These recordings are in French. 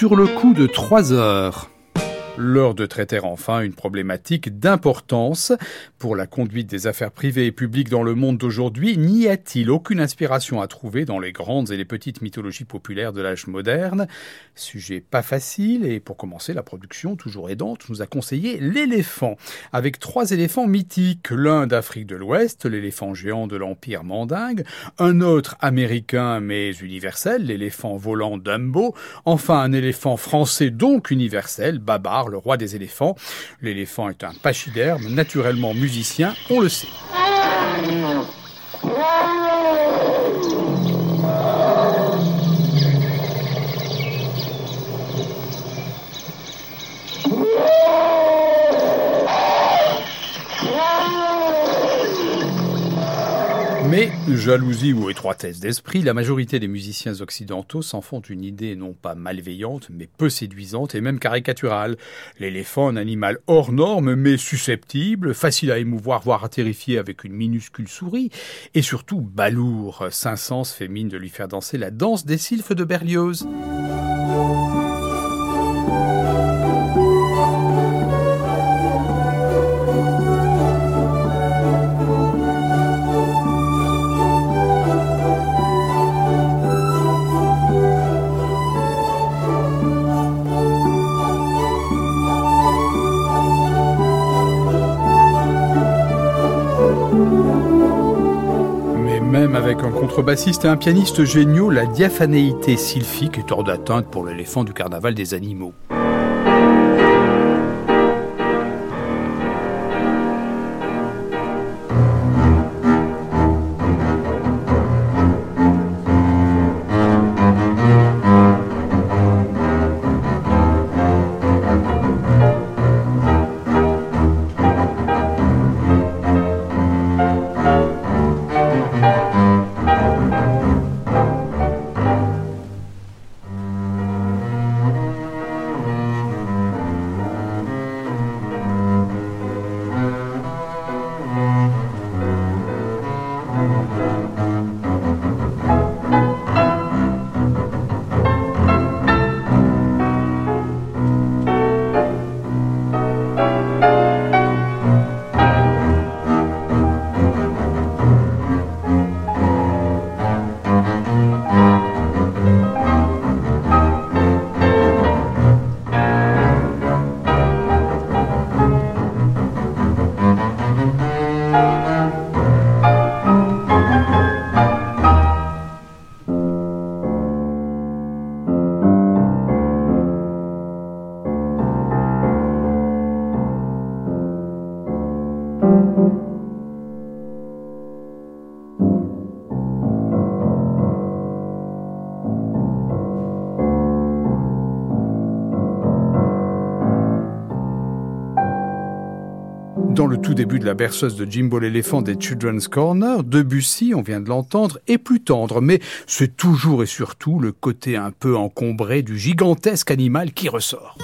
sur le coup de 3 heures. L'heure de traiter enfin une problématique d'importance pour la conduite des affaires privées et publiques dans le monde d'aujourd'hui. N'y a-t-il aucune inspiration à trouver dans les grandes et les petites mythologies populaires de l'âge moderne? Sujet pas facile et pour commencer, la production, toujours aidante, nous a conseillé l'éléphant, avec trois éléphants mythiques, l'un d'Afrique de l'Ouest, l'éléphant géant de l'Empire mandingue, un autre américain mais universel, l'éléphant volant Dumbo, enfin un éléphant français donc universel, Babar, le roi des éléphants. L'éléphant est un pachyderme, naturellement musicien, on le sait. Jalousie ou étroitesse d'esprit, la majorité des musiciens occidentaux s'en font une idée non pas malveillante, mais peu séduisante et même caricaturale. L'éléphant, un animal hors norme, mais susceptible, facile à émouvoir, voire à terrifier avec une minuscule souris, et surtout balourd. Saint-Saëns fait mine de lui faire danser la danse des sylphes de Berlioz. Contrebassiste et un pianiste géniaux, la diaphanéité sylphique est hors d'atteinte pour l'éléphant du carnaval des animaux. Dans le tout début de la berceuse de Jimbo l'éléphant des Children's Corner, Debussy, on vient de l'entendre, est plus tendre, mais c'est toujours et surtout le côté un peu encombré du gigantesque animal qui ressort.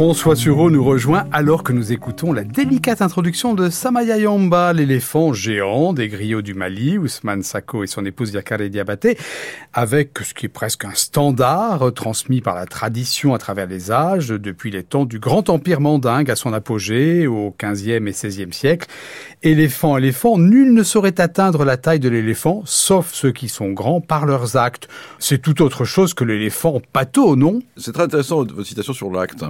François Sureau nous rejoint alors que nous écoutons la délicate introduction de Samaya Yamba, l'éléphant géant des griots du Mali, Ousmane Sako et son épouse Yakare Diabaté, avec ce qui est presque un standard transmis par la tradition à travers les âges depuis les temps du grand empire mandingue à son apogée au 15e et 16e siècle. Éléphant, éléphant, nul ne saurait atteindre la taille de l'éléphant, sauf ceux qui sont grands par leurs actes. C'est tout autre chose que l'éléphant pâteau, non? C'est très intéressant votre citation sur l'acte.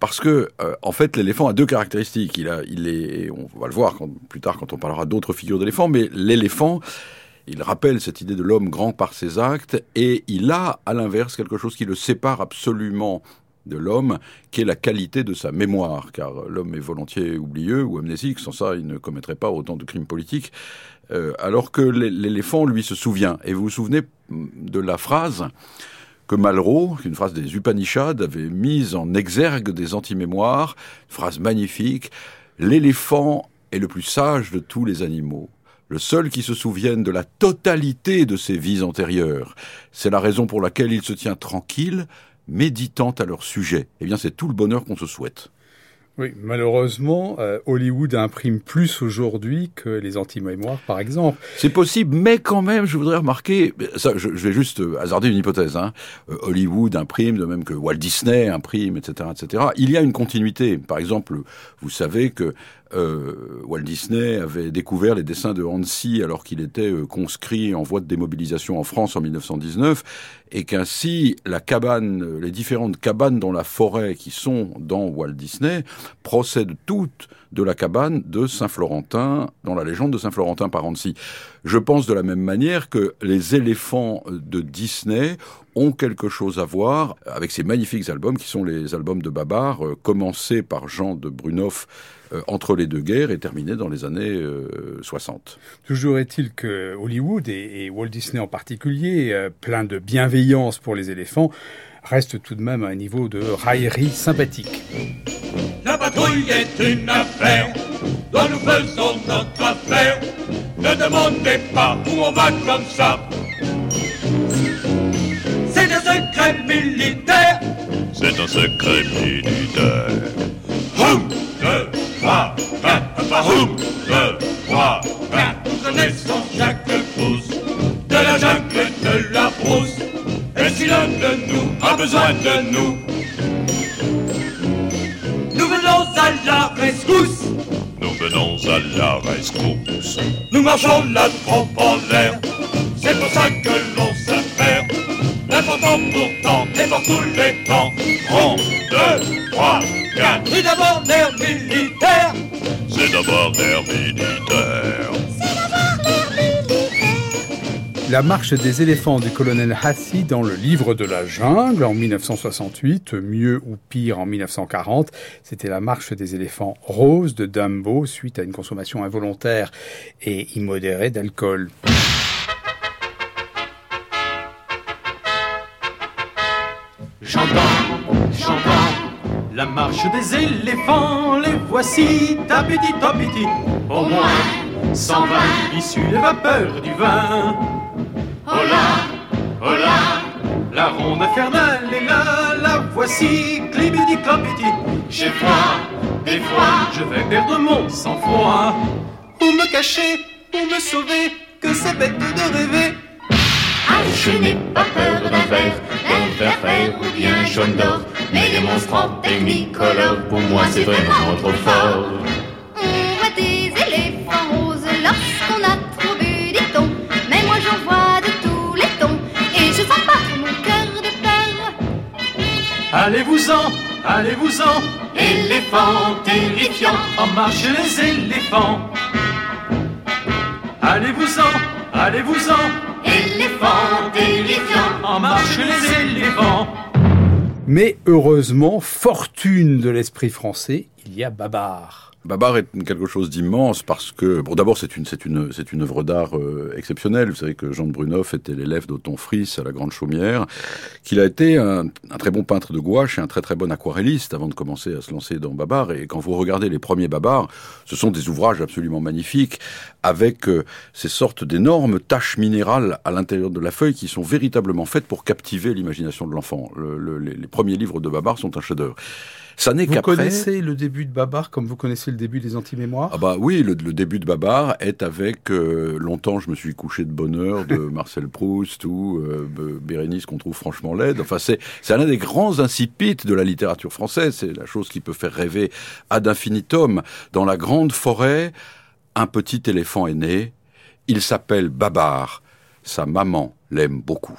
Parce que, euh, en fait, l'éléphant a deux caractéristiques. Il, a, il est, on va le voir plus tard quand on parlera d'autres figures d'éléphant, mais l'éléphant, il rappelle cette idée de l'homme grand par ses actes, et il a, à l'inverse, quelque chose qui le sépare absolument de l'homme, qui est la qualité de sa mémoire, car l'homme est volontiers oublieux ou amnésique, sans ça il ne commettrait pas autant de crimes politiques, euh, alors que l'éléphant, lui, se souvient. Et vous vous souvenez de la phrase Malraux, une phrase des Upanishads, avait mise en exergue des antimémoires, phrase magnifique, l'éléphant est le plus sage de tous les animaux le seul qui se souvienne de la totalité de ses vies antérieures. C'est la raison pour laquelle il se tient tranquille, méditant à leur sujet. Eh bien, c'est tout le bonheur qu'on se souhaite. Oui, malheureusement, euh, Hollywood imprime plus aujourd'hui que les anti-mémoires, par exemple. C'est possible, mais quand même, je voudrais remarquer, ça, je, vais juste hasarder une hypothèse. Hein. Euh, Hollywood imprime, de même que Walt Disney imprime, etc., etc. Il y a une continuité. Par exemple, vous savez que euh, Walt Disney avait découvert les dessins de Hansi alors qu'il était euh, conscrit en voie de démobilisation en France en 1919, et qu'ainsi la cabane, les différentes cabanes dans la forêt qui sont dans Walt Disney procèdent toutes de la cabane de Saint-Florentin, dans la légende de Saint-Florentin par Hansi. Je pense de la même manière que les éléphants de Disney ont quelque chose à voir avec ces magnifiques albums qui sont les albums de Babar, euh, commencés par Jean de Brunoff euh, entre les deux guerres et terminés dans les années 60. Euh, Toujours est-il que Hollywood et, Walt Disney en particulier, plein de bienveillance pour les éléphants, reste tout de même à un niveau de raillerie sympathique. La patrouille est une affaire dont nous faisons notre affaire. Ne demandez pas où on va comme ça. C'est un secret militaire. C'est un secret militaire. De nous, nous venons à la rescousse. Nous venons à la rescousse. Nous marchons la trompe en l'air. C'est pour ça que l'on se perd. L'important pourtant est pour tous les temps. Un, deux, trois, quatre. Et d'abord l'air La marche des éléphants du colonel Hassi dans le livre de la jungle en 1968, mieux ou pire en 1940. C'était la marche des éléphants roses de Dumbo suite à une consommation involontaire et immodérée d'alcool. J'entends, j'entends la marche des éléphants, les voici, au moins 120 issus des vapeurs du vin. Hola, hola, la ronde infernale est là, la voici, clibidi clopidi. J'ai froid, des fois, je vais perdre mon sang-froid. Où me cacher, où me sauver, que c'est bête de rêver. Ah, je n'ai pas peur d'un verre, d'un verre vert ou bien jaune d'or. Mais les monstres en technicolore, pour moi c'est vraiment trop fort. Allez-vous-en, allez-vous-en, éléphants terrifiants, en marche les éléphants. Allez-vous-en, allez-vous-en, éléphants terrifiants, en marche les éléphants. Mais heureusement, fortune de l'esprit français, il y a Babar. Babar est quelque chose d'immense parce que, bon, d'abord, c'est une, c'est une, c'est une œuvre d'art euh, exceptionnelle. Vous savez que Jean de Brunoff était l'élève d'Othon Fries à la Grande Chaumière, qu'il a été un, un, très bon peintre de gouache et un très très bon aquarelliste avant de commencer à se lancer dans Babar. Et quand vous regardez les premiers Babar, ce sont des ouvrages absolument magnifiques avec euh, ces sortes d'énormes taches minérales à l'intérieur de la feuille qui sont véritablement faites pour captiver l'imagination de l'enfant. Le, le, les, les premiers livres de Babar sont un chef-d'œuvre. Ça n'est Vous connaissez le début de Babar comme vous connaissez le début des anti-mémoires? Ah bah oui, le, le début de Babar est avec euh, longtemps je me suis couché de bonheur de Marcel Proust ou euh, Bérénice qu'on trouve franchement laide. Enfin c'est c'est l'un des grands incipites de la littérature française. C'est la chose qui peut faire rêver ad infinitum. Dans la grande forêt, un petit éléphant est né. Il s'appelle Babar. Sa maman l'aime beaucoup.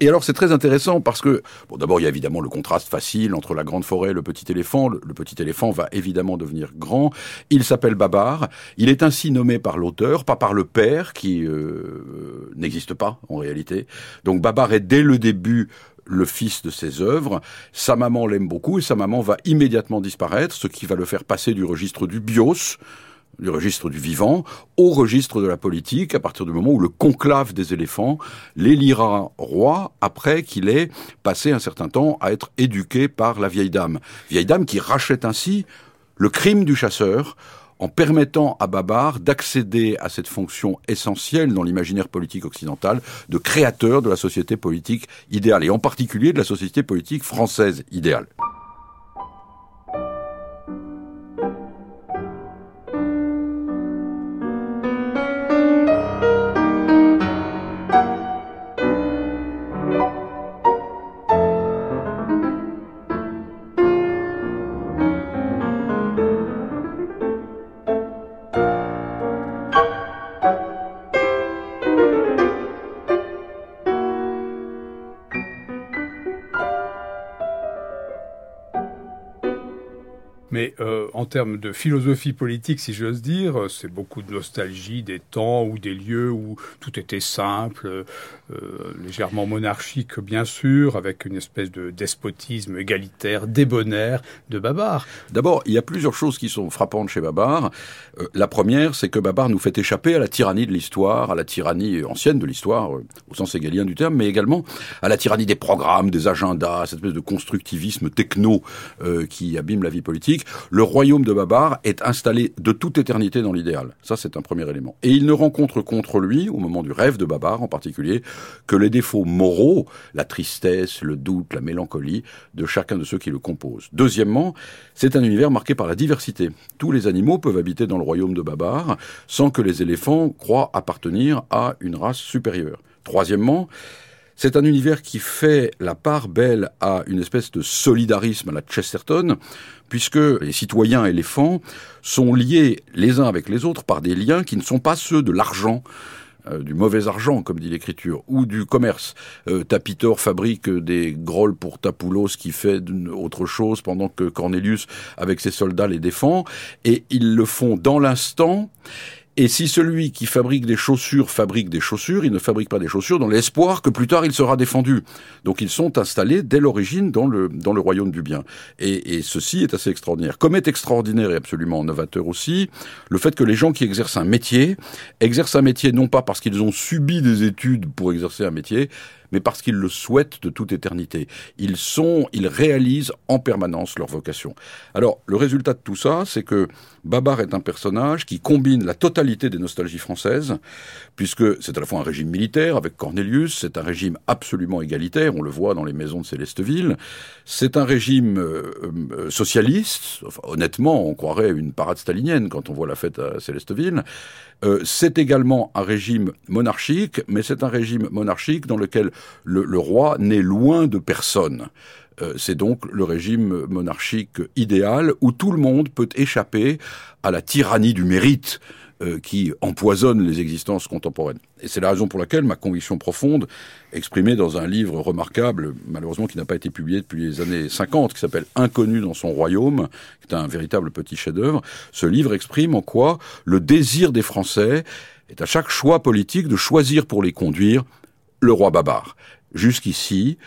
Et alors c'est très intéressant parce que, bon d'abord il y a évidemment le contraste facile entre la grande forêt et le petit éléphant. Le, petit éléphant va évidemment devenir grand. Il s'appelle Babar. Il est ainsi nommé par l'auteur, pas par le père qui euh, n'existe pas en réalité. Donc Babar est dès le début le fils de ses œuvres. Sa maman l'aime beaucoup et sa maman va immédiatement disparaître, ce qui va le faire passer du registre du bios du registre du vivant au registre de la politique à partir du moment où le conclave des éléphants l'élira roi après qu'il ait passé un certain temps à être éduqué par la vieille dame. Vieille dame qui rachète ainsi le crime du chasseur en permettant à Babar d'accéder à cette fonction essentielle dans l'imaginaire politique occidental de créateur de la société politique idéale, et en particulier de la société politique française idéale. En termes de philosophie politique, si j'ose dire, c'est beaucoup de nostalgie des temps ou des lieux où tout était simple, euh, légèrement monarchique bien sûr, avec une espèce de despotisme égalitaire, débonnaire de Babar. D'abord, il y a plusieurs choses qui sont frappantes chez Babar. Euh, la première, c'est que Babar nous fait échapper à la tyrannie de l'histoire, à la tyrannie ancienne de l'histoire, euh, au sens égalien du terme, mais également à la tyrannie des programmes, des agendas, cette espèce de constructivisme techno euh, qui abîme la vie politique. Le royaume de Babar est installé de toute éternité dans l'idéal. Ça, c'est un premier élément. Et il ne rencontre contre lui, au moment du rêve de Babar en particulier, que les défauts moraux, la tristesse, le doute, la mélancolie de chacun de ceux qui le composent. Deuxièmement, c'est un univers marqué par la diversité. Tous les animaux peuvent habiter dans le royaume de Babar sans que les éléphants croient appartenir à une race supérieure. Troisièmement, c'est un univers qui fait la part belle à une espèce de solidarisme à la Chesterton, puisque les citoyens éléphants sont liés les uns avec les autres par des liens qui ne sont pas ceux de l'argent, euh, du mauvais argent, comme dit l'écriture, ou du commerce. Euh, Tapitor fabrique des grolles pour Tapoulos qui fait autre chose pendant que Cornelius, avec ses soldats, les défend, et ils le font dans l'instant. Et si celui qui fabrique des chaussures fabrique des chaussures, il ne fabrique pas des chaussures dans l'espoir que plus tard il sera défendu. Donc ils sont installés dès l'origine dans le, dans le royaume du bien. Et, et ceci est assez extraordinaire. Comme est extraordinaire et absolument novateur aussi, le fait que les gens qui exercent un métier, exercent un métier non pas parce qu'ils ont subi des études pour exercer un métier, mais parce qu'ils le souhaitent de toute éternité. Ils sont, ils réalisent en permanence leur vocation. Alors, le résultat de tout ça, c'est que Babar est un personnage qui combine la totalité des nostalgies françaises, puisque c'est à la fois un régime militaire avec Cornelius, c'est un régime absolument égalitaire, on le voit dans les maisons de Célesteville, c'est un régime euh, euh, socialiste, honnêtement, on croirait une parade stalinienne quand on voit la fête à Célesteville, euh, c'est également un régime monarchique, mais c'est un régime monarchique dans lequel le, le roi n'est loin de personne. Euh, c'est donc le régime monarchique idéal où tout le monde peut échapper à la tyrannie du mérite euh, qui empoisonne les existences contemporaines. Et c'est la raison pour laquelle ma conviction profonde, exprimée dans un livre remarquable, malheureusement qui n'a pas été publié depuis les années 50, qui s'appelle Inconnu dans son royaume, qui est un véritable petit chef-d'œuvre, ce livre exprime en quoi le désir des Français est à chaque choix politique de choisir pour les conduire le roi Babar. Jusqu'ici,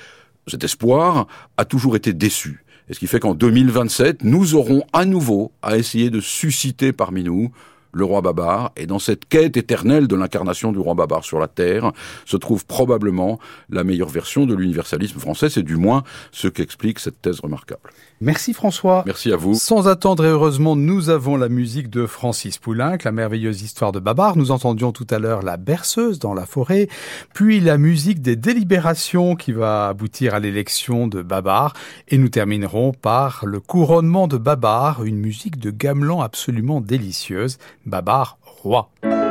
cet espoir a toujours été déçu. Et ce qui fait qu'en 2027, nous aurons à nouveau à essayer de susciter parmi nous le roi Babar, et dans cette quête éternelle de l'incarnation du roi Babar sur la terre se trouve probablement la meilleure version de l'universalisme français, c'est du moins ce qu'explique cette thèse remarquable. Merci François. Merci à vous. Sans attendre et heureusement, nous avons la musique de Francis Poulenc, la merveilleuse histoire de Babar. Nous entendions tout à l'heure la berceuse dans la forêt, puis la musique des délibérations qui va aboutir à l'élection de Babar, et nous terminerons par le couronnement de Babar, une musique de gamelan absolument délicieuse. Babar roi.